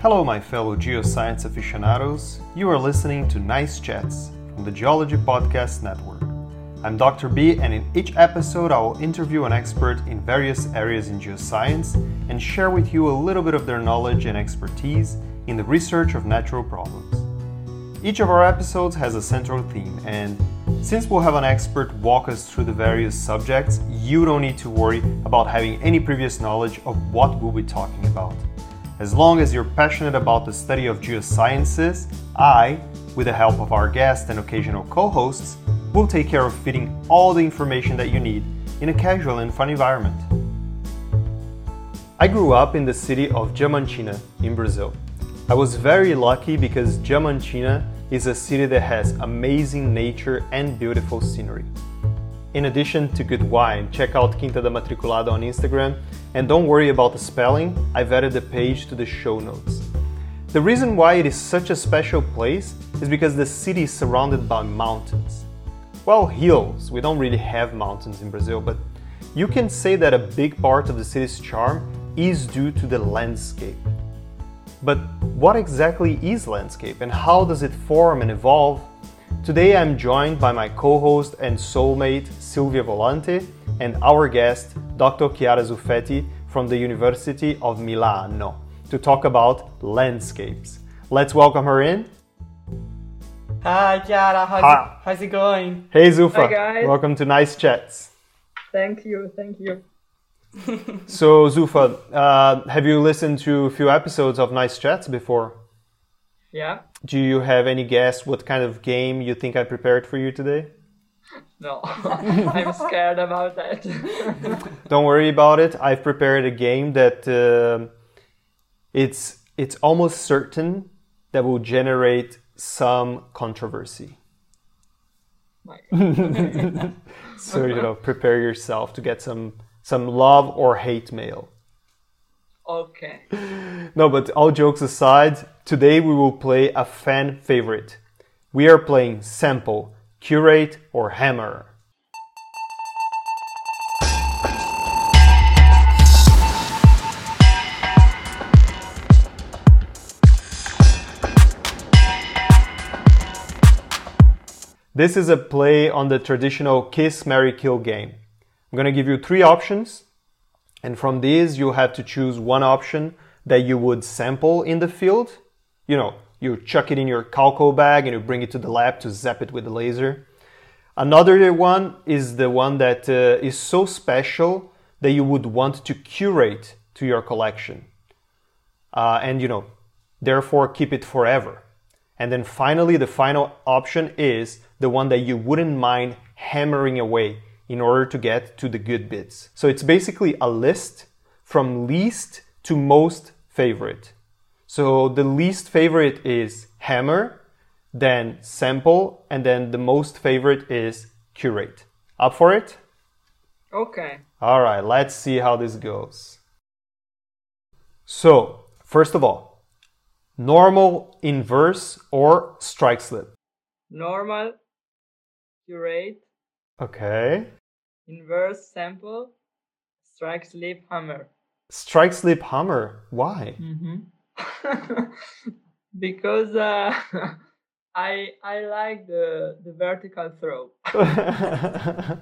Hello, my fellow geoscience aficionados. You are listening to Nice Chats from the Geology Podcast Network. I'm Dr. B, and in each episode, I will interview an expert in various areas in geoscience and share with you a little bit of their knowledge and expertise in the research of natural problems. Each of our episodes has a central theme, and since we'll have an expert walk us through the various subjects, you don't need to worry about having any previous knowledge of what we'll be talking about. As long as you're passionate about the study of geosciences, I, with the help of our guests and occasional co hosts, will take care of fitting all the information that you need in a casual and fun environment. I grew up in the city of Diamantina in Brazil. I was very lucky because Diamantina is a city that has amazing nature and beautiful scenery. In addition to good wine, check out Quinta da Matriculada on Instagram and don't worry about the spelling, I've added the page to the show notes. The reason why it is such a special place is because the city is surrounded by mountains. Well, hills, we don't really have mountains in Brazil, but you can say that a big part of the city's charm is due to the landscape. But what exactly is landscape and how does it form and evolve? Today I'm joined by my co host and soulmate Silvia Volante and our guest Dr. Chiara Zuffetti from the University of Milano to talk about landscapes. Let's welcome her in. Hi, Chiara. How's, Hi. It, how's it going? Hey Zuffa, Hi, guys. welcome to Nice Chats. Thank you, thank you. So Zuffa, uh, have you listened to a few episodes of Nice Chats before? Yeah? Do you have any guess what kind of game you think I prepared for you today? No, I'm scared about that. Don't worry about it. I've prepared a game that uh, it's it's almost certain that will generate some controversy. So you know, prepare yourself to get some some love or hate mail. Okay. No, but all jokes aside, today we will play a fan favorite. We are playing sample, curate, or hammer. This is a play on the traditional kiss, marry, kill game. I'm to give you three options, and from these you have to choose one option that you would sample in the field. You know, you chuck it in your calico bag and you bring it to the lab to zap it with the laser. Another one is the one that uh, is so special that you would want to curate to your collection. Uh, and you know, therefore keep it forever. And then finally, the final option is the one that you wouldn't mind hammering away in order to get to the good bits. So it's basically a list from least to most favorite. So the least favorite is hammer, then sample, and then the most favorite is curate. Up for it? Okay. All right, let's see how this goes. So, first of all, normal, inverse, or strike slip. Normal, curate, Okay. inverse sample, strike slip hammer. Strike slip hammer. Why? Mm-hmm. because uh, I I like the the vertical throw.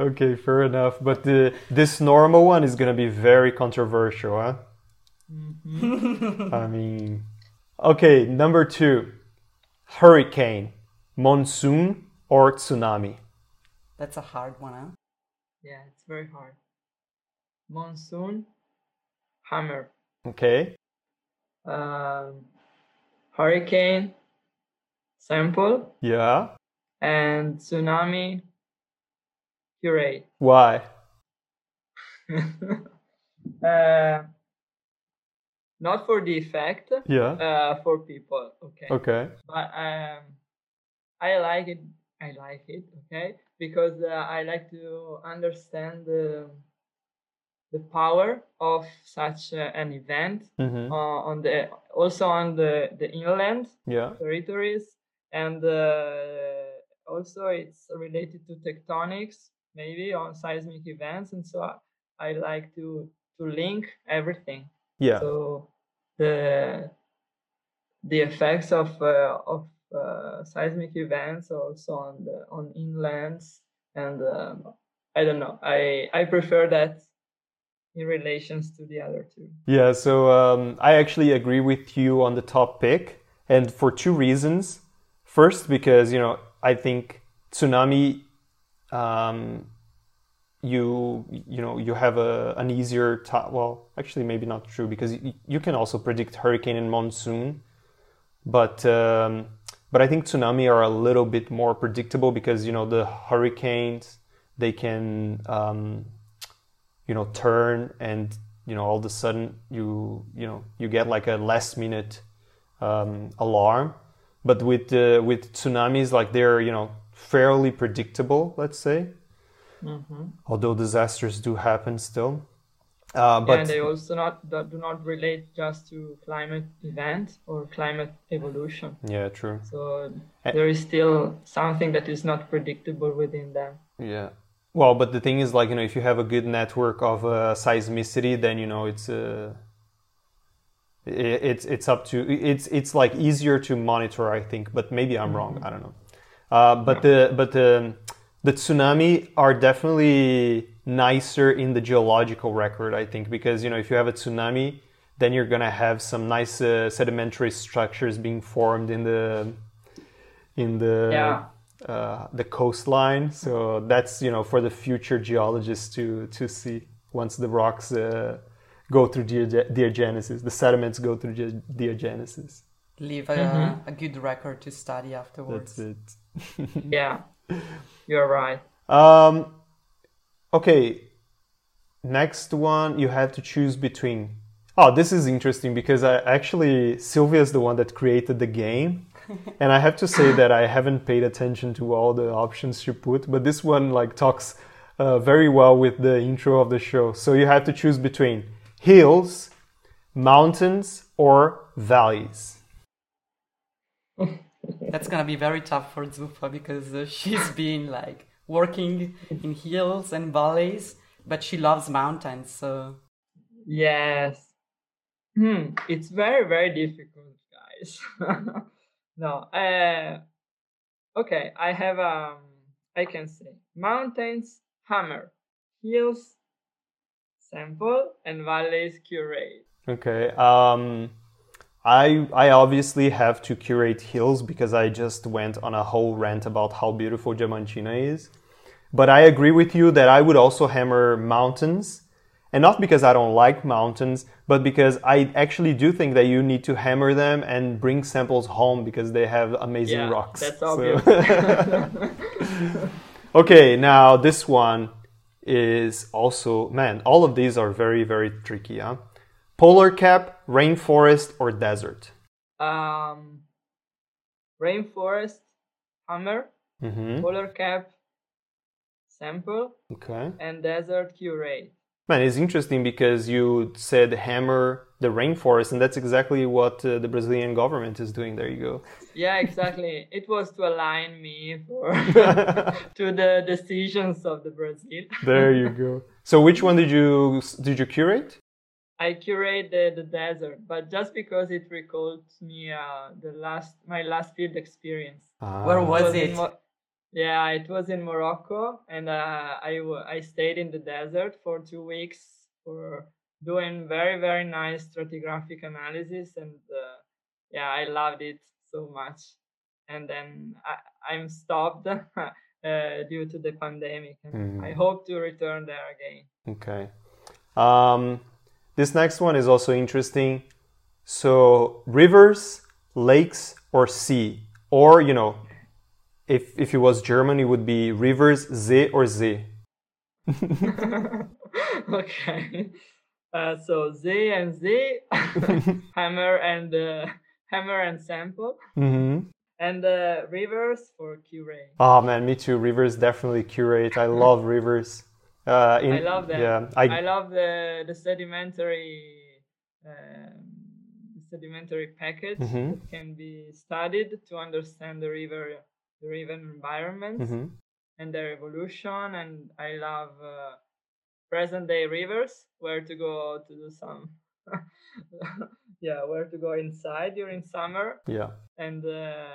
okay, fair enough. But the, this normal one is gonna be very controversial, huh? I mean, okay, number two hurricane, monsoon, or tsunami. That's a hard one, huh? Yeah, it's very hard. Monsoon, hammer. Okay, Um, hurricane, sample, yeah. and tsunami, curate. Why? uh, not for the effect, Yeah. uh, for people. Okay. Okay. But um, I like it. I like it. Okay, because uh, I like to understand the the power of such uh, an event Mm-hmm. uh, on the also on the the inland Yeah. territories and uh, also it's related to tectonics maybe on seismic events and so I, I like to to link everything Yeah. so the the effects of uh, of uh, seismic events also on the on inlands and um, I don't know. I I prefer that in relations to the other two. Yeah, so um, I actually agree with you on the top pick, and for two reasons. First, because you know I think tsunami, um, you you know you have a an easier. Well, actually, maybe not true because you, you can also predict hurricane and monsoon, but um, but I think tsunami are a little bit more predictable because you know the hurricanes they can um, you know turn and you know all of a sudden you you know you get like a last minute um, alarm. But with uh, with tsunamis like they're you know fairly predictable let's say. Mm-hmm. although disasters do happen still uh, But and they also not do not relate just to climate event or climate evolution. yeah true So Eh. there is still something that is not predictable within them. Yeah. Well, but the thing is, like, you know, if you have a good network of uh, seismicity, then you know it's uh, it's it's up to it's it's like easier to monitor, I think. But maybe I'm wrong. I don't know. Uh, but the but the the tsunami are definitely nicer in the geological record, I think, because you know if you have a tsunami, then you're gonna have some nice uh, sedimentary structures being formed in the in the Yeah. uh, the coastline. So that's you know for the future geologists to to see once the rocks uh, go through geoge- diagenesis, the sediments go through ge- diagenesis. Leave a, Mhm. a good record to study afterwards. That's it. Yeah, you're right. Um, okay. Next one, you have to choose between. Oh, this is interesting because I actually Silvia is the one that created the game, and I have to say that I haven't paid attention to all the options she put, but this one like talks uh, very well with the intro of the show. So you have to choose between hills, mountains, or valleys. That's gonna be very tough for Zufa because uh, she's been like working in hills and valleys, but she loves mountains. So Yes. Hmm. It's very very difficult, guys. no. Uh. Okay. I have um. I can say mountains hammer, hills sample, and valleys curate. Okay. Um, I I obviously have to curate hills because I just went on a whole rant about how beautiful Diamantina is. But I agree with you that I would also hammer mountains. And not because I don't like mountains, but because I actually do think that you need to hammer them and bring samples home because they have amazing Yeah, rocks. that's So- okay, now this one is also man. All of these are very very tricky. Huh? Polar cap, rainforest, or desert. um. Rainforest hammer, hmm polar cap sample, Okay. and desert curate. Man, it's interesting because you said hammer the rainforest, and that's exactly what uh, the Brazilian government is doing. There you go. Yeah, exactly. it was to align me for to the decisions of the Brazil. There you go. So, which one did you did you curate? I curate the, the desert, but just because it recalled me uh, the last my last field experience. Where Ah. was it? Mo- yeah, it was in Morocco, and uh, I w- I stayed in the desert for two weeks for doing very very nice stratigraphic analysis, and uh, yeah, I loved it so much. And then I, I'm stopped uh, due to the pandemic, and Mhm. I hope to return there again. Okay. Um, this next one is also interesting. So, rivers, lakes, or sea, or you know, if if it was German, it would be rivers, See or See. okay. Uh, so Z and Z, hammer and uh, hammer and sample, mm-hmm. and uh, rivers for curate. Oh man, me too. Rivers definitely curate. I love rivers. Uh, in, I love them. Yeah, I, I, love the the sedimentary um, sedimentary package Mhm. that can be studied to understand the river the river environments Mhm. and their evolution. And I love uh, present day rivers where to go to do some yeah, where to go inside during summer, Yeah. and uh,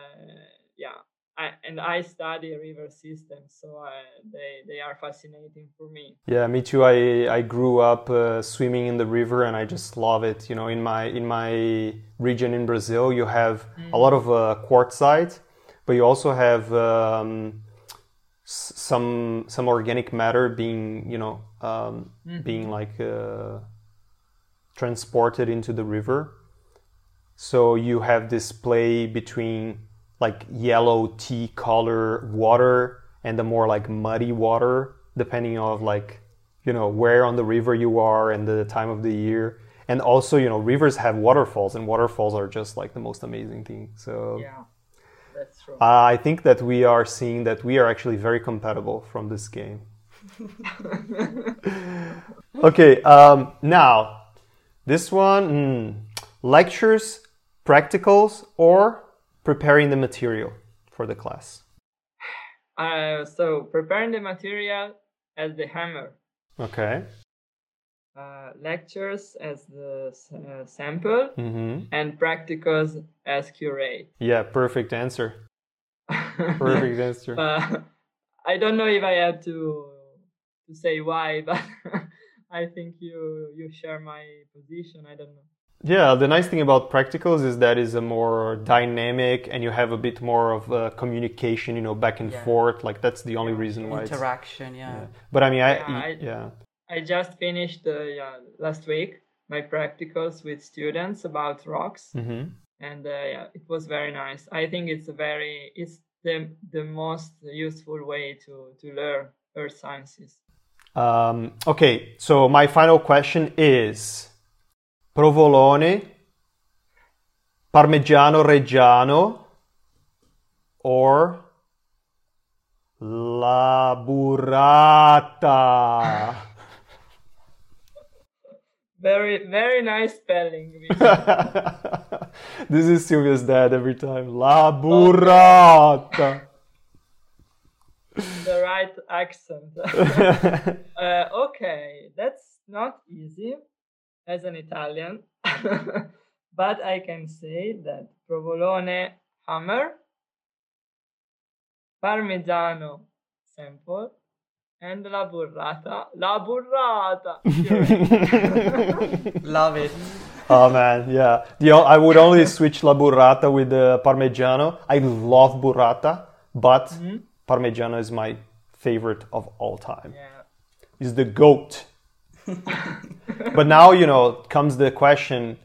yeah, I, and I study river systems, so I, they they are fascinating for me. Yeah, me too. I I grew up uh, swimming in the river, and I just love it. You know, in my in my region in Brazil, you have a lot of uh, quartzite, but you also have um, s- some some organic matter being you know um, being like uh, transported into the river. So you have this play between like yellow tea color water and the more like muddy water, depending of like you know where on the river you are and the time of the year. And also, you know, rivers have waterfalls, and waterfalls are just like the most amazing thing. So Yeah, that's true. I think that we are seeing that we are actually very compatible from this game. okay, um, now this one mm, lectures, practicals, or preparing the material for the class. Uh, so preparing the material as the hammer, Okay. uh, lectures as the uh, sample, Mm-hmm. and practicals as curate. Yeah, perfect answer. Perfect answer. Uh, I don't know if I have to to say why, but I think you you share my position. I don't know. Yeah, the nice thing about practicals is that is a more dynamic, and you have a bit more of uh, communication, you know, back and Yeah. forth. Like that's the only reason why. Interaction, yeah. yeah. But I mean, I Yeah, I- yeah. I just finished uh, yeah, last week my practicals with students about rocks, Mm-hmm. and uh, yeah, it was very nice. I think it's a very it's the the most useful way to to learn earth sciences. Um, okay, so my final question is provolone, parmigiano reggiano, or la burrata? Very very nice spelling. this is Silvia's dad every time. La burrata. the right accent. uh, okay, that's not easy as an Italian, but I can say that provolone hammer, parmigiano sample, and la burrata. La burrata! Love it. oh man, yeah. The, o- I would only switch la burrata with the parmigiano. I love burrata, but mm-hmm. parmigiano is my favorite of all time. yeah. Is the goat. but now you know comes the question: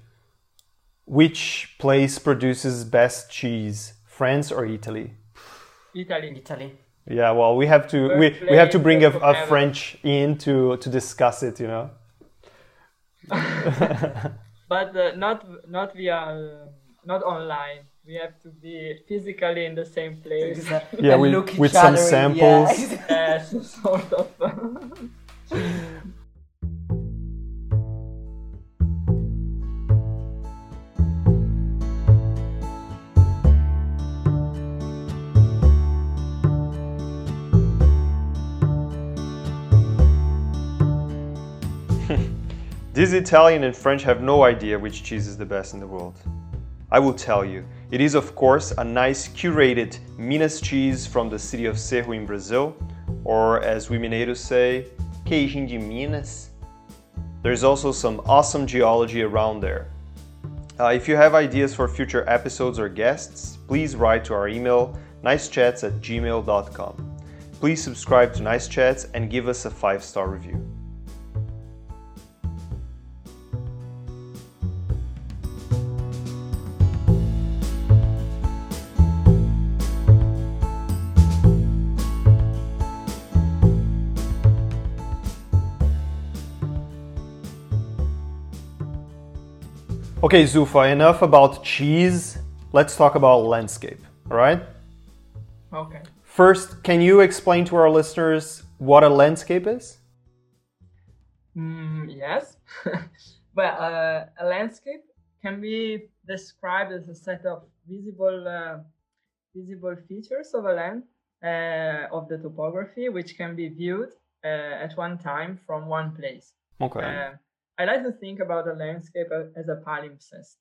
Which place produces best cheese, France or Italy? Italy. Italy. Yeah, well, we have to we, we have to bring a, a French in to to discuss it. You know. But uh, not not via uh, not online. We have to be physically in the same place. Exactly. Yeah, And with- look each with some other in- samples. Yeah. Yes, sort of. These Italian and French have no idea which cheese is the best in the world. I will tell you. It is, of course, a nice curated Minas cheese from the city of Serro in Brazil, or as we Mineiros say, queijinho de Minas. There's also some awesome geology around there. Uh, if you have ideas for future episodes or guests, please write to our email nicechats at gmail.com. Please subscribe to Nice Chats and give us a five star review. Okay, Zufa, enough about cheese. Let's talk about landscape, all right? okay. First, can you explain to our listeners what a landscape is? Mm, yes. well, uh, a landscape can be described as a set of visible uh, visible features of a land uh, of the topography, which can be viewed uh, at one time from one place. Okay. I like to think about a landscape as a palimpsest.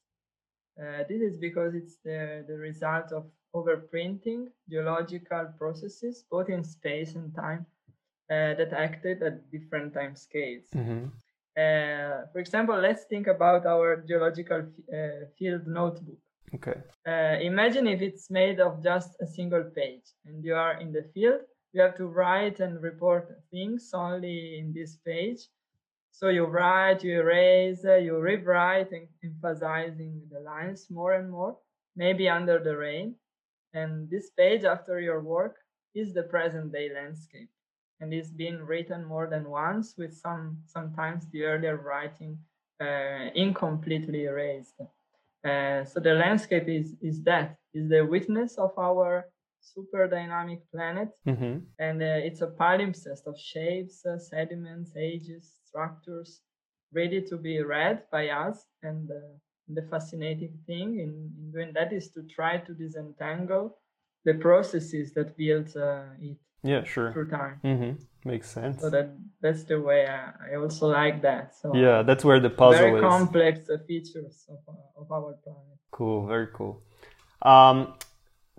Uh, this is because it's the, the result of overprinting geological processes, both in space and time, uh, that acted at different time scales. Mm-hmm. Uh, for example, let's think about our geological f- uh, field notebook. Okay. Uh, imagine if it's made of just a single page and you are in the field, you have to write and report things only in this page so you write, you erase, uh, you rewrite, and emphasizing the lines more and more, maybe under the rain. And this page after your work is the present day landscape and it's been written more than once with some sometimes the earlier writing uh, incompletely erased. Uh, so the landscape is is that is the witness of our super dynamic planet mm-hmm. and uh, it's a palimpsest of shapes uh, sediments ages structures ready to be read by us. And uh, the fascinating thing in, in, doing that is to try to disentangle the processes that build uh, it. Yeah, sure. Through time. Mm-hmm. Makes sense. So that that's the way I, I also like that. So yeah, that's where the puzzle very is. complex uh, features of, uh, of our planet. Cool, very cool. Um,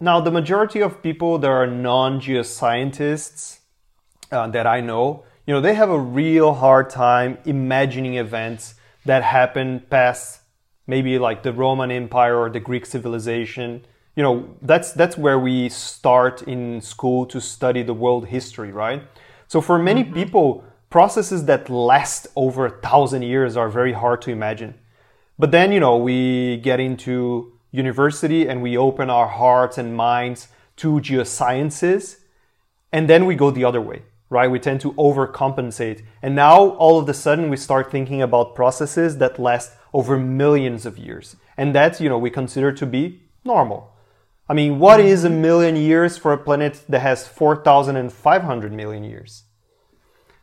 now, the majority of people that are non-geoscientists uh, that I know, you know, they have a real hard time imagining events that happened past maybe like the Roman Empire or the Greek civilization. You know, that's that's where we start in school to study the world history, right? So for many mm-hmm. people, processes that last over a thousand years are very hard to imagine. But then, you know, we get into university and we open our hearts and minds to geosciences, and then we go the other way right? We tend to overcompensate. And now all of a sudden we start thinking about processes that last over millions of years. And that, you know, we consider to be normal. I mean, what is a million years for a planet that has 4,500 million years?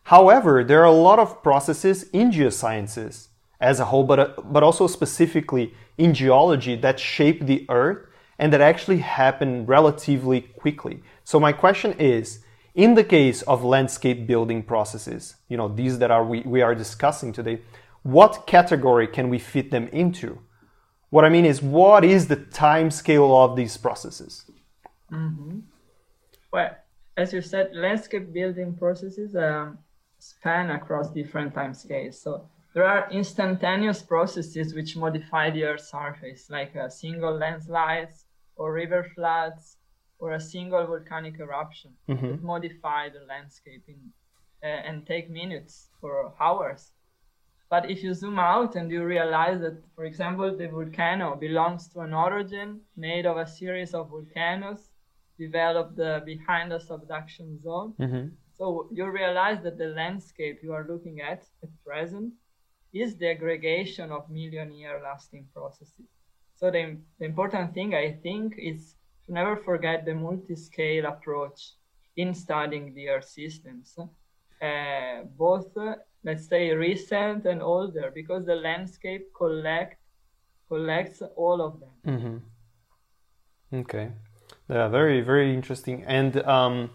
However, there are a lot of processes in geosciences as a whole, but, uh, but also specifically in geology that shape the Earth and that actually happen relatively quickly. So my question is, in the case of landscape building processes, you know, these that are we, we are discussing today, what category can we fit them into? What I mean is, what is the time scale of these processes? Mm-hmm. Well, as you said, landscape building processes um, span across different time scales. So there are instantaneous processes which modify the Earth's surface, like a single landslides or river floods or a single volcanic eruption mm-hmm. that modify the landscape in, uh, and take minutes or hours. But if you zoom out and you realize that, for example, the volcano belongs to an orogen made of a series of volcanoes developed uh, behind a subduction zone. Mm-hmm. So you realize that the landscape you are looking at at present is the aggregation of million year lasting processes. So the, the important thing I think is to never forget the multi-scale approach in studying the Earth systems, uh, both uh, let's say recent and older, because the landscape collect collects all of them. Mm-hmm. Okay, yeah, very very interesting. And um,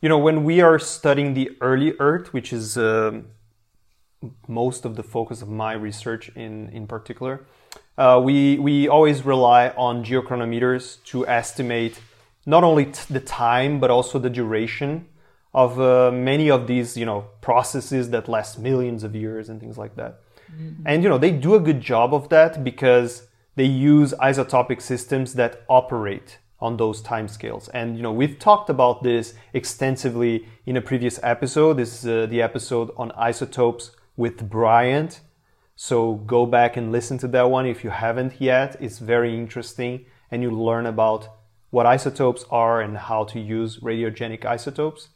you know, when we are studying the early Earth, which is uh, most of the focus of my research in in particular uh, we, we always rely on geochronometers to estimate not only t- the time but also the duration of uh, many of these you know processes that last millions of years and things like that. Mm-hmm. and you know they do a good job of that because they use isotopic systems that operate on those timescales. And you know we've talked about this extensively in a previous episode. This is uh, the episode on isotopes with bryant so go back and listen to that one if you haven't yet. It's very interesting and you learn about what isotopes are and how to use radiogenic isotopes.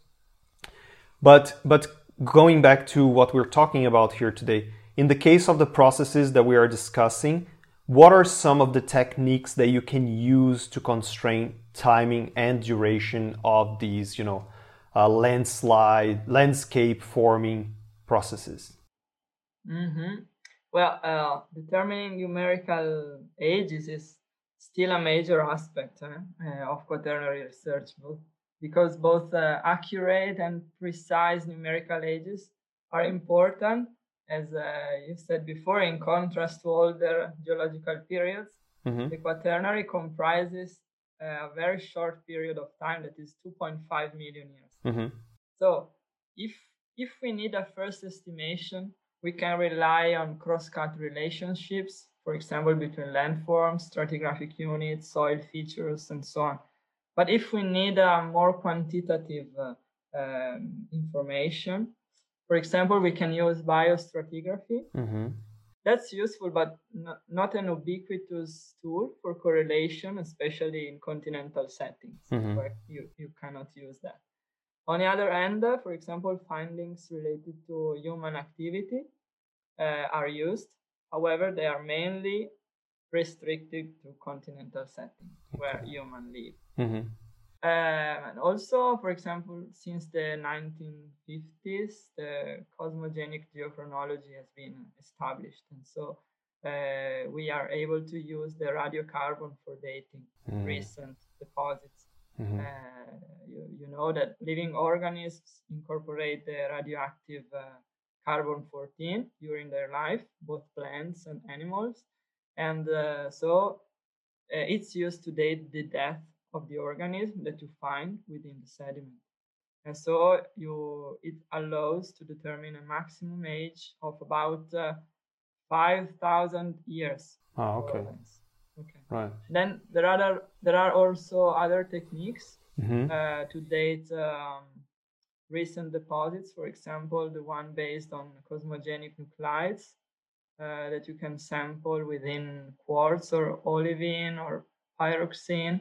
But but going back to what we're talking about here today, in the case of the processes that we are discussing, what are some of the techniques that you can use to constrain timing and duration of these, you know, uh, landslide, landscape forming processes? Mm-hmm. Well, uh, determining numerical ages is still a major aspect uh, of quaternary research, because both uh, accurate and precise numerical ages are important as uh, you said before, in contrast to older geological periods, hmm the Quaternary comprises a very short period of time that is 2.5 million years. hmm So if if we need a first estimation, we can rely on cross-cut relationships, for example, between landforms, stratigraphic units, soil features, and so on. But if we need a more quantitative uh, um, information, for example, we can use biostratigraphy. hmm That's useful, but no- not an ubiquitous tool for correlation, especially in continental settings Mhm. where you, you cannot use that. On the other hand, for example, findings related to human activity uh, are used. However, they are mainly restricted to continental settings where Okay. humans live. hmm Um, and also, for example, since the 1950s, the cosmogenic geochronology has been established. And so uh, we are able to use the radiocarbon for dating Mm. recent deposits. hmm Uh, you, you know that living organisms incorporate the radioactive uh, carbon 14 during their life, both plants and animals. And uh, so uh, it's used to date the death of the organism that you find within the sediment. And so you it allows to determine a maximum age of about uh, 5,000 years. Ah, okay. Okay. Right. Then there are there are also other techniques hmm uh, to date um, recent deposits. For example, the one based on cosmogenic nuclides uh, that you can sample within quartz or olivine or pyroxene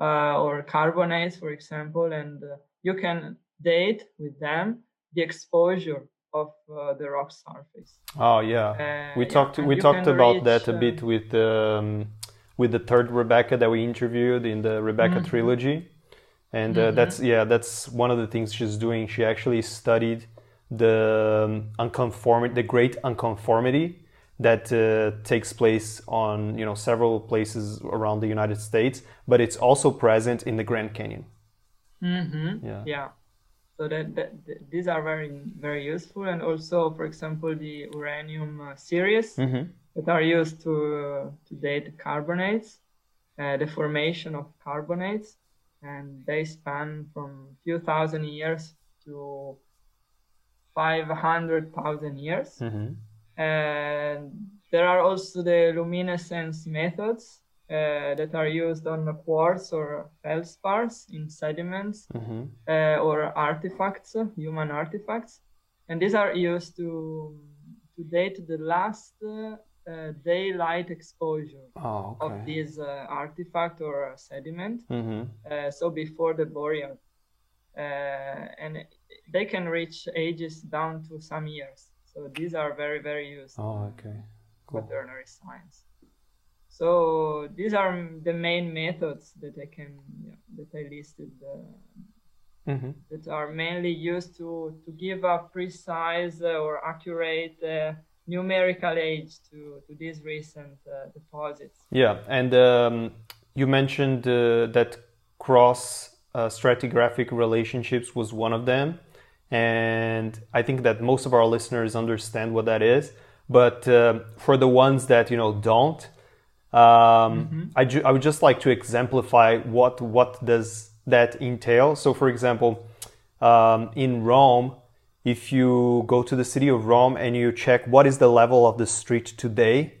uh, or carbonates, for example, and uh, you can date with them the exposure of uh, the rock surface. Oh yeah. Uh, we talked we talked about reach, that a bit with um, with the third Rebecca that we interviewed in the Rebecca Mhm. trilogy, and uh, Mhm. that's yeah that's one of the things she's doing. She actually studied the um, unconformity, the great unconformity that uh, takes place on you know several places around the United States, but it's also present in the Grand Canyon. Mm-hmm. Yeah. Yeah. So that, that, th- these are very very useful, and also, for example, the uranium uh, series hmm that are used to uh, to date carbonates, uh, the formation of carbonates, and they span from a few thousand years to five hundred thousand years. hmm And there are also the luminescence methods uh, that are used on the quartz or feldspars in sediments hmm uh, or artifacts, human artifacts, and these are used to to date the last uh, uh, daylight exposure Oh, of okay. this uh, artifact or sediment. hmm Uh, so before the boreal, uh, and they can reach ages down to some years. So these are very very used Oh, okay. Cool. quaternary science. So these are the main methods that I can yeah, that I listed. Uh, hmm that are mainly used to, to give a precise uh, or accurate uh, numerical age to, to these recent uh, deposits. Yeah, and um, you mentioned uh, that cross uh, stratigraphic relationships was one of them, and I think that most of our listeners understand what that is. But um for the ones that you know don't, um, I, ju- I would just like to exemplify what what does that entail. So, for example, um, in Rome, if you go to the city of Rome and you check what is the level of the street today,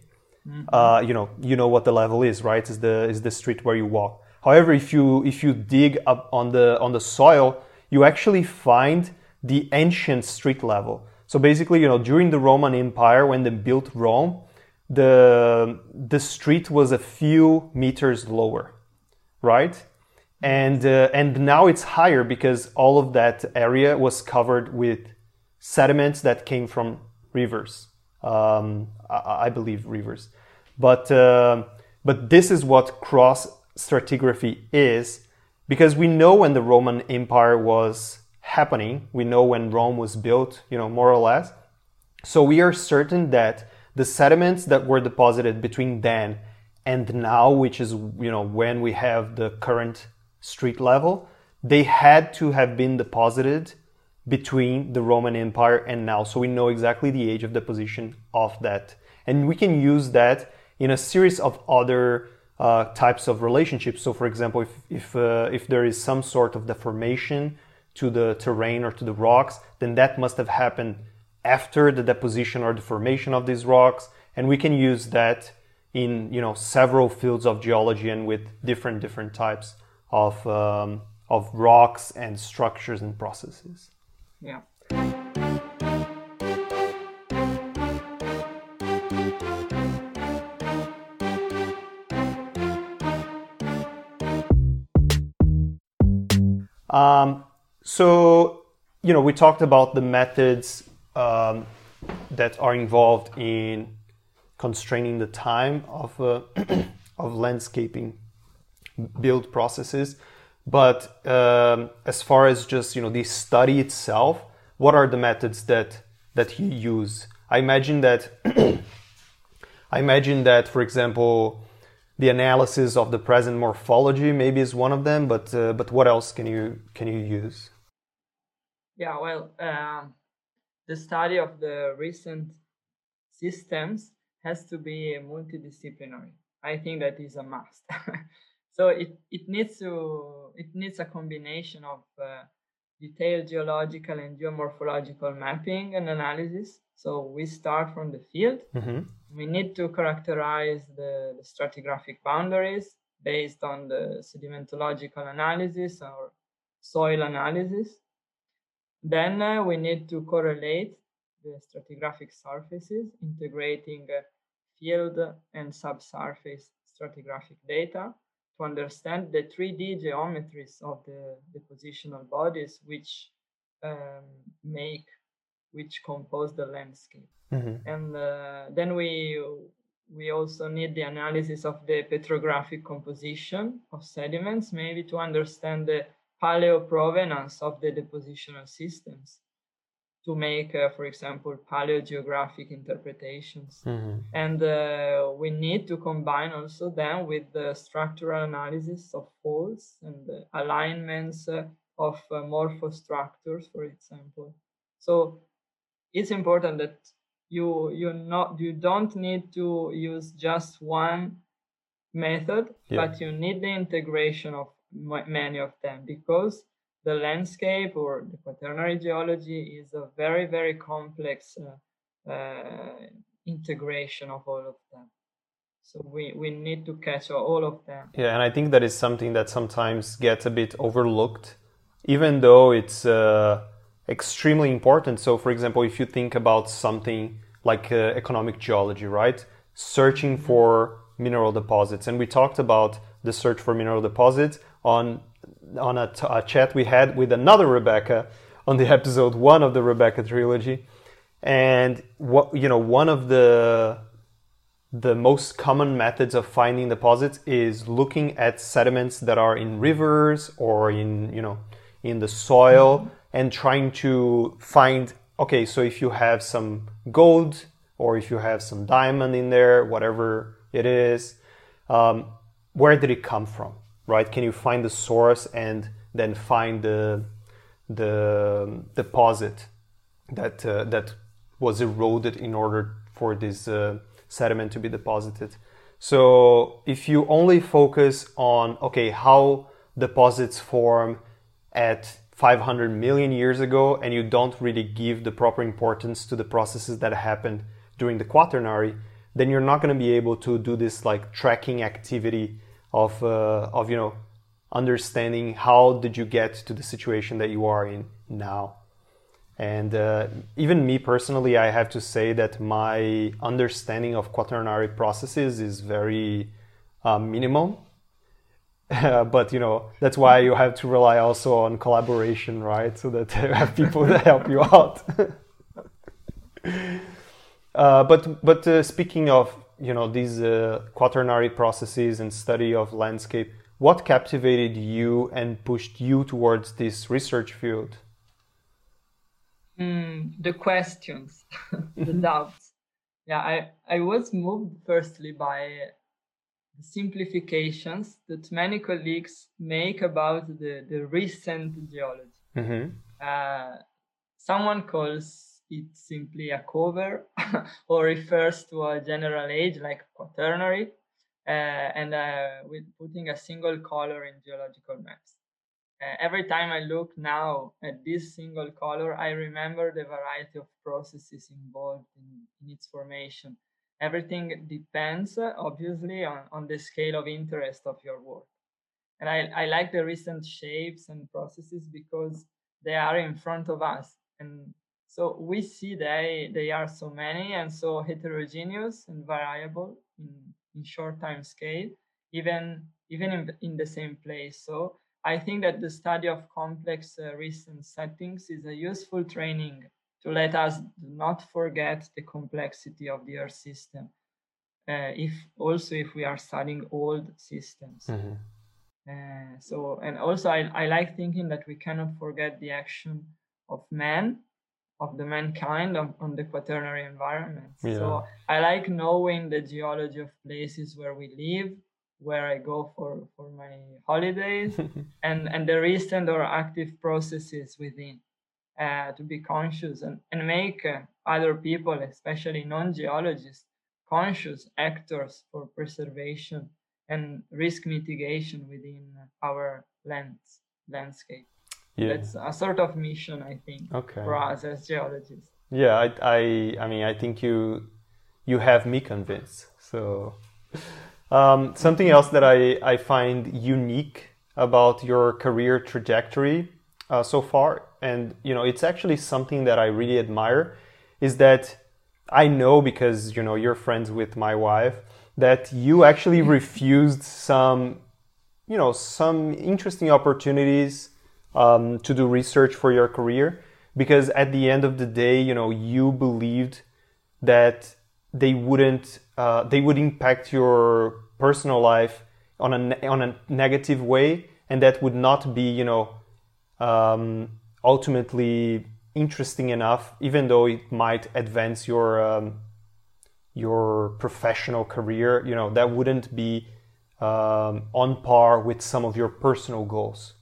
uh, you know you know what the level is, right? Is the is the street where you walk. However, if you if you dig up on the on the soil, you actually find the ancient street level. So basically, you know, during the Roman Empire, when they built Rome, the the street was a few meters lower, right? And uh, and now it's higher because all of that area was covered with sediments that came from rivers. Um, I, I believe rivers, but uh, but this is what cross stratigraphy is because we know when the Roman Empire was happening. We know when Rome was built, you know, more or less. So we are certain that the sediments that were deposited between then and now, which is you know when we have the current street level, they had to have been deposited between the Roman Empire and now. So we know exactly the age of deposition of that. And we can use that in a series of other uh, types of relationships. So, for example, if, if, uh, if there is some sort of deformation to the terrain or to the rocks, then that must have happened after the deposition or deformation of these rocks. And we can use that in you know several fields of geology and with different different types of um, of rocks and structures and processes. Yeah. Um, so, you know, we talked about the methods um, that are involved in constraining the time of uh, of landscaping build processes. But um, as far as just you know the study itself, what are the methods that that you use? I imagine that I imagine that, for example, the analysis of the present morphology maybe is one of them. But uh, but what else can you can you use? Yeah, well, um, the study of the recent systems has to be multidisciplinary. I think that is a must. so it, it needs to it needs a combination of uh, detailed geological and geomorphological mapping and analysis. So we start from the field. Mm-hmm. We need to characterize the, the stratigraphic boundaries based on the sedimentological analysis or soil analysis. Then uh, we need to correlate the stratigraphic surfaces, integrating uh, field and subsurface stratigraphic data to understand the 3D geometries of the depositional bodies which um, make, which compose the landscape. Mm-hmm. And uh, then we we also need the analysis of the petrographic composition of sediments, maybe to understand the paleoprovenance of the depositional systems to make, uh, for example, paleogeographic interpretations. Mm-hmm. And uh, we need to combine also then with the structural analysis of faults and the alignments uh, of uh, morphostructures, for example. So it's important that you you not you don't need to use just one method, Yeah. but you need the integration of ma- many of them because the landscape or the quaternary geology is a very very complex uh, uh, integration of all of them so we, we need to catch all of them Yeah, and I think that is something that sometimes gets a bit overlooked, even though it's uh, extremely important. So, for example, if you think about something like uh, economic geology, right? Searching for mineral deposits, and we talked about the search for mineral deposits on on a, t- a chat we had with another Rebecca on the episode one of the Rebecca trilogy, and what you know, one of the the most common methods of finding deposits is looking at sediments that are in rivers or in you know in the soil and trying to find okay so if you have some gold or if you have some diamond in there whatever it is um, where did it come from right can you find the source and then find the the deposit that uh, that was eroded in order for this uh, sediment to be deposited. So if you only focus on okay how deposits form at 500 million years ago and you don't really give the proper importance to the processes that happened during the quaternary then you're not going to be able to do this like tracking activity of uh, of you know understanding how did you get to the situation that you are in now and uh, even me personally, I have to say that my understanding of quaternary processes is very uh, minimal. but you know that's why you have to rely also on collaboration, right? So that you have people that help you out. uh, but but uh, speaking of you know these uh, quaternary processes and study of landscape, what captivated you and pushed you towards this research field? Mm, the questions, the doubts. Yeah, I, I was moved firstly by the simplifications that many colleagues make about the, the recent geology. Mm-hmm. Uh, someone calls it simply a cover or refers to a general age like quaternary uh, and uh, with putting a single color in geological maps. Uh, every time I look now at this single color, I remember the variety of processes involved in, in its formation. Everything depends, uh, obviously, on, on the scale of interest of your work. And I, I like the recent shapes and processes because they are in front of us. And so we see they, they are so many and so heterogeneous and variable in, in short time scale, even, even in, in the same place. So I think that the study of complex uh, recent settings is a useful training to let us not forget the complexity of the Earth system. Uh, if also if we are studying old systems. Mm-hmm. Uh, so and also I, I like thinking that we cannot forget the action of man of the mankind on, on the quaternary environment. Yeah. So I like knowing the geology of places where we live, where I go for, for my holidays, and, and the recent or active processes within uh, to be conscious and, and make uh, other people, especially non geologists, conscious actors for preservation and risk mitigation within our lands, landscape. Yeah. It's a sort of mission, I think, okay. for us as geologists. Yeah, I, I, I mean, I think you, you have me convinced. So, um, something else that I, I find unique about your career trajectory uh, so far, and you know, it's actually something that I really admire, is that I know because you know you're friends with my wife that you actually refused some, you know, some interesting opportunities um, to do research for your career because at the end of the day, you know, you believed that they wouldn't, uh, they would impact your personal life on a on a negative way, and that would not be, you know, um, ultimately interesting enough, even though it might advance your um, your professional career. You know, that wouldn't be um, on par with some of your personal goals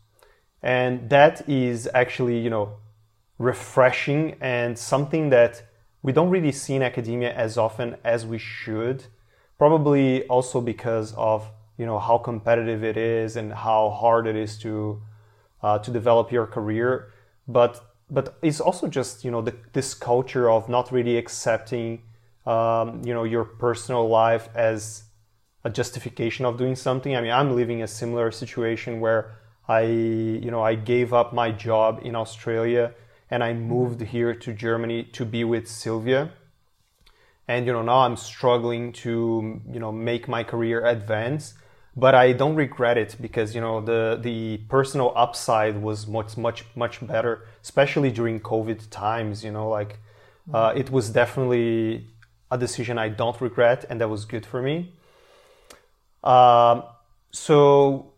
and that is actually you know refreshing and something that we don't really see in academia as often as we should probably also because of you know how competitive it is and how hard it is to uh, to develop your career. But but it's also just you know the, this culture of not really accepting um, you know your personal life as a justification of doing something. I mean i'm living a similar situation where I, you know, I gave up my job in Australia and I moved here to Germany to be with Silvia. And you know, now I'm struggling to, you know, make my career advance, but I don't regret it because you know the the personal upside was much much much better, especially during COVID times. You know, like uh, it was definitely a decision I don't regret, and that was good for me. Um, so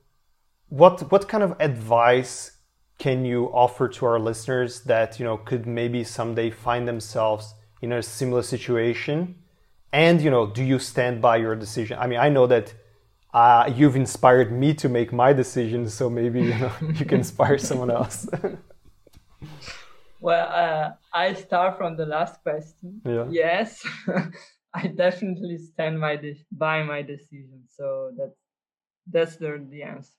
what what kind of advice can you offer to our listeners that you know could maybe someday find themselves in a similar situation? And you know do you stand by your decision? I mean i know that uh, you've inspired me to make my decision so maybe you know you can inspire someone else. Well uh, i start from the last question. Yeah. yes i definitely stand by, de- by my decision so that's that's the, the answer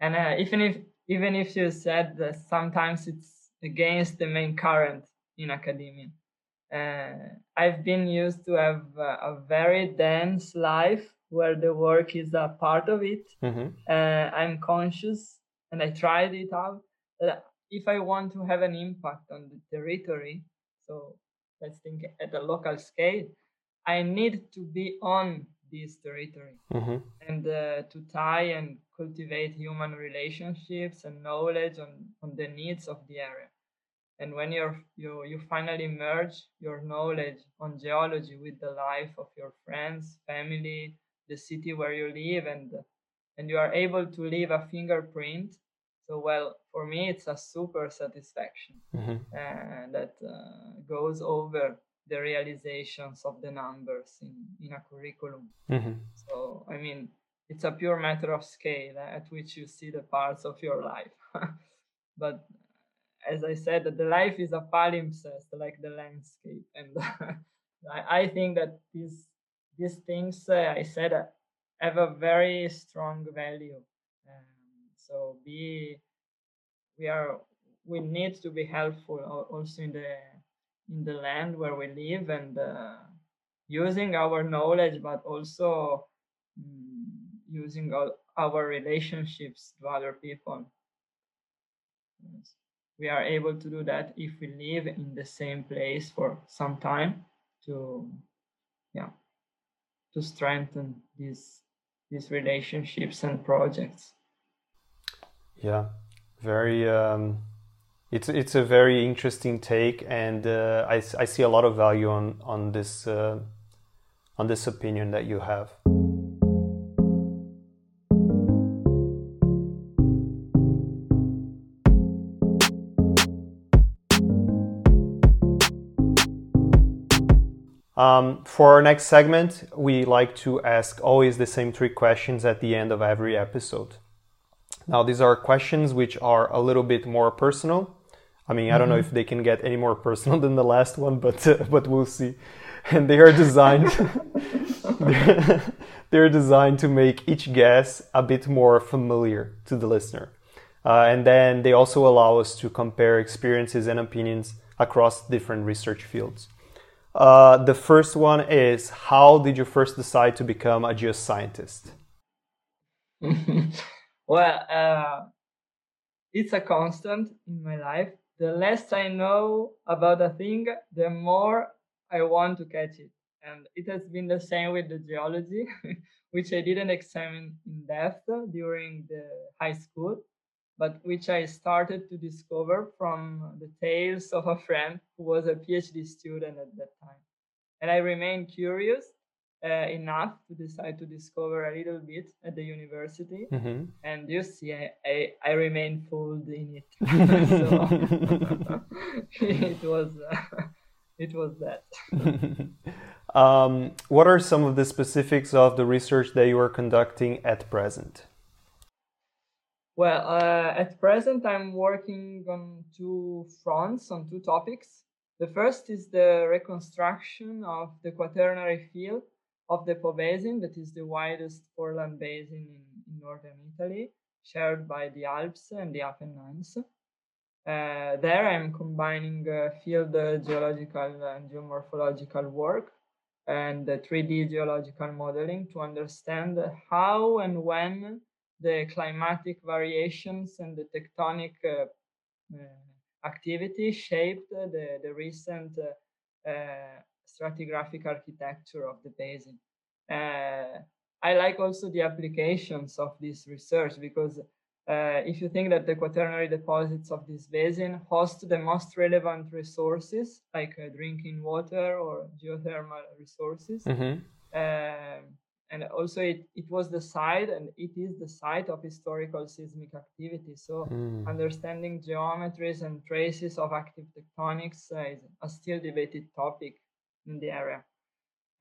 and uh, even if even if you said that sometimes it's against the main current in academia uh, i've been used to have uh, a very dense life where the work is a part of it mm-hmm. Uh, i'm conscious and i tried it out that if i want to have an impact on the territory so let's think at a local scale i need to be on this territory mm-hmm. and uh, to tie and cultivate human relationships and knowledge on, on the needs of the area and when you're you you finally merge your knowledge on geology with the life of your friends family the city where you live and and you are able to leave a fingerprint so well for me it's a super satisfaction mm-hmm. uh, that uh, goes over the realizations of the numbers in, in a curriculum. Mm-hmm. So, I mean, it's a pure matter of scale at which you see the parts of your life. but as I said, the life is a palimpsest, like the landscape, and I, think that these these things uh, I said uh, have a very strong value. Um, so be we are we need to be helpful also in the in the land where we live and uh, using our knowledge, but also um, using all our relationships to other people. We are able to do that if we live in the same place for some time to, yeah, to strengthen these these relationships and projects. Yeah, very. Um, it's it's a very interesting take, and uh, I I see a lot of value on on this uh, on this opinion that you have. Um, for our next segment, we like to ask always the same three questions at the end of every episode. Now, these are questions which are a little bit more personal. I mean, I don't know mm-hmm. if they can get any more personal than the last one, but uh, but we'll see. And they are designed they're, they're, designed to make each guess a bit more familiar to the listener. Uh, and then they also allow us to compare experiences and opinions across different research fields. Uh, the first one is How did you first decide to become a geoscientist? well, uh, it's a constant in my life. The less I know about a thing, the more I want to catch it. And it has been the same with the geology, which I didn't examine in depth during the high school but which I started to discover from the tales of a friend who was a PhD student at that time. And I remained curious uh, enough to decide to discover a little bit at the university. Mm-hmm. And you see, I, I, I remained fooled in it. so it was. Uh, it was that. um, what are some of the specifics of the research that you are conducting at present? Well, uh, at present, I'm working on two fronts, on two topics. The first is the reconstruction of the quaternary field of the Po Basin, that is the widest foreland basin in, in northern Italy, shared by the Alps and the Apennines. Uh, there, I'm combining uh, field geological and geomorphological work and 3D geological modeling to understand how and when the climatic variations and the tectonic uh, uh, activity shaped the, the recent uh, stratigraphic architecture of the basin. I like also the applications of this research because uh, if you think that the quaternary deposits of this basin host the most relevant resources like uh, drinking water or geothermal resources, mm-hmm. uh, and also it, it was the site and it is the site of historical seismic activity. So mm. understanding geometries and traces of active tectonics uh, is a still debated topic in the area.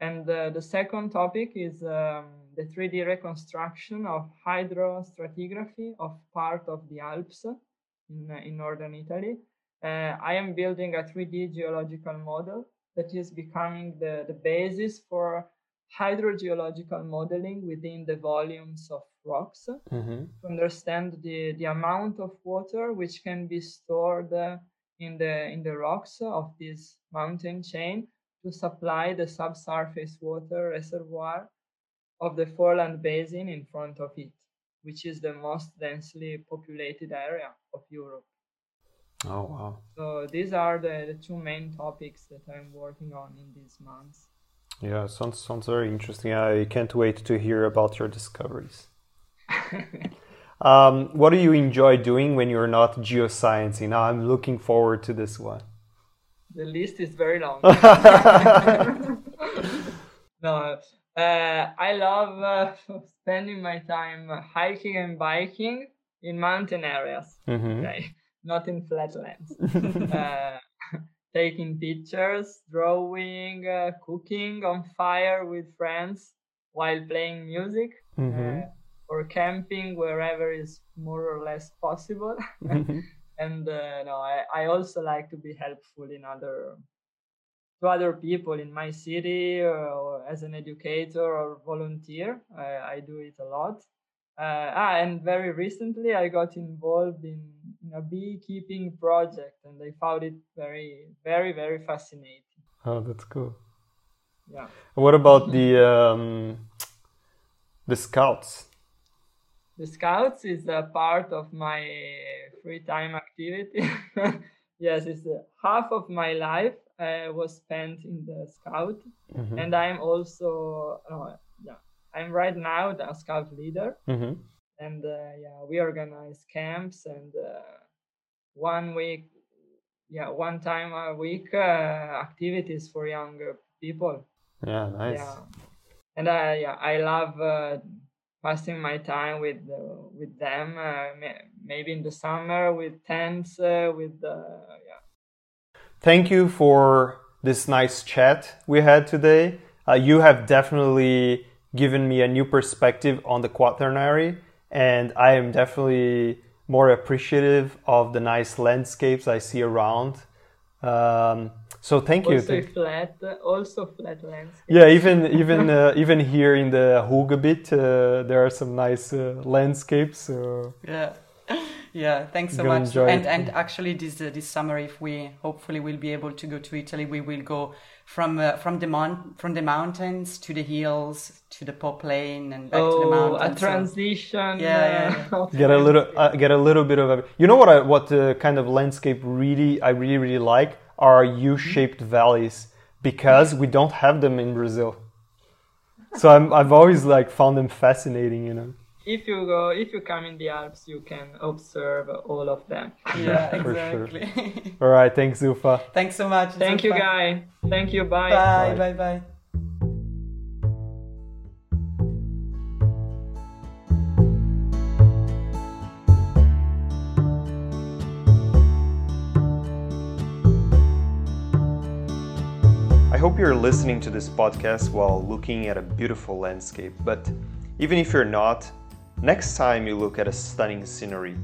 And uh, the second topic is um, the 3d reconstruction of hydrostratigraphy of part of the alps in, uh, in northern italy. Uh, i am building a 3d geological model that is becoming the, the basis for hydrogeological modeling within the volumes of rocks mm-hmm. to understand the, the amount of water which can be stored in the in the rocks of this mountain chain to supply the subsurface water reservoir of the foreland basin in front of it, which is the most densely populated area of Europe. Oh wow. So these are the, the two main topics that I'm working on in these months. Yeah, sounds sounds very interesting. I can't wait to hear about your discoveries. um, what do you enjoy doing when you're not geosciencing? Now I'm looking forward to this one. The list is very long. no, uh, I love uh, spending my time hiking and biking in mountain areas. Mm-hmm. Okay, not in flatlands. uh, taking pictures, drawing, uh, cooking on fire with friends while playing music, mm-hmm. uh, or camping wherever is more or less possible. Mm-hmm. and uh, no, I, I also like to be helpful in other to other people in my city or, or as an educator or volunteer. I, I do it a lot. Uh, ah, and very recently I got involved in, in a beekeeping project, and I found it very, very, very fascinating. Oh, that's cool. Yeah. What about the um, the scouts? The scouts is a part of my free time activity. yes, it's uh, half of my life uh, was spent in the scout, Mhm. and I'm also uh, yeah, I'm right now the scout leader, Mhm. And uh, yeah, we organize camps and uh, one week, yeah, one time a week uh, activities for younger people. Yeah, nice. Yeah, and I yeah I love uh, passing my time with uh, with them. Uh, may- maybe in the summer with tents, uh, with uh, yeah. Thank you for this nice chat we had today. Uh, you have definitely given me a new perspective on the quaternary, and I am definitely more appreciative of the nice landscapes I see around. Um, so thank you. Also Thank- flat, also flat landscape. yeah, even even uh, even here in the Hoogebit, uh, there are some nice uh, landscapes. So Yeah. Yeah, thanks so Go much. And it. and actually, this uh, this summer, if we hopefully will be able to go to Italy, we will go from uh, from the mon- from the mountains to the hills to the Po plain and back to the Oh, mountains. a So- transition. Yeah, yeah, uh, get a little uh, get a little bit of a, you know what I, what uh, kind of landscape really I really really like are U-shaped valleys because we don't have them in Brazil. So I'm I've always like found them fascinating, you know. If you go, if you come in the Alps, you can observe all of them. Yeah, For sure. exactly. All right, thanks Zufa. thanks so much. Thank you, Zuffa. guy. Thank you. Bye. Bye, Bye. bye, bye. I hope you're listening to this podcast while looking at a beautiful landscape, but even if you're not, next time you look at a stunning scenery,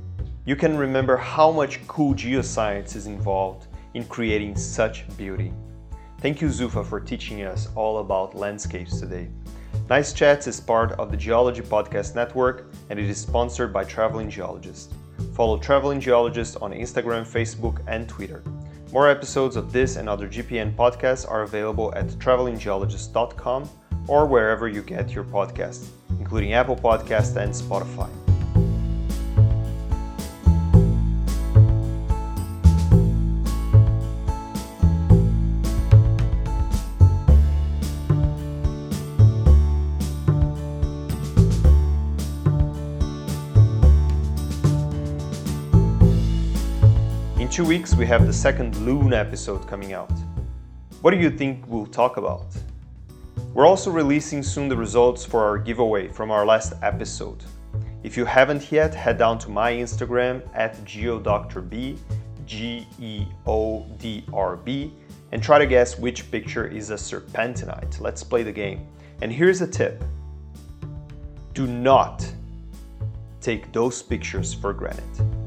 you can remember how much cool geoscience is involved in creating such beauty. Thank you, Zufa, for teaching us all about landscapes today. Nice Chats is part of the Geology Podcast Network and it is sponsored by Traveling Geologist. Follow Traveling Geologist on Instagram, Facebook, and Twitter. More episodes of this and other GPN podcasts are available at travelinggeologist.com or wherever you get your podcasts, including Apple Podcasts and Spotify. In two weeks, we have the second Loon episode coming out. What do you think we'll talk about? We're also releasing soon the results for our giveaway from our last episode. If you haven't yet, head down to my Instagram at geodrb, G E O D R B, and try to guess which picture is a serpentinite. Let's play the game. And here's a tip do not take those pictures for granted.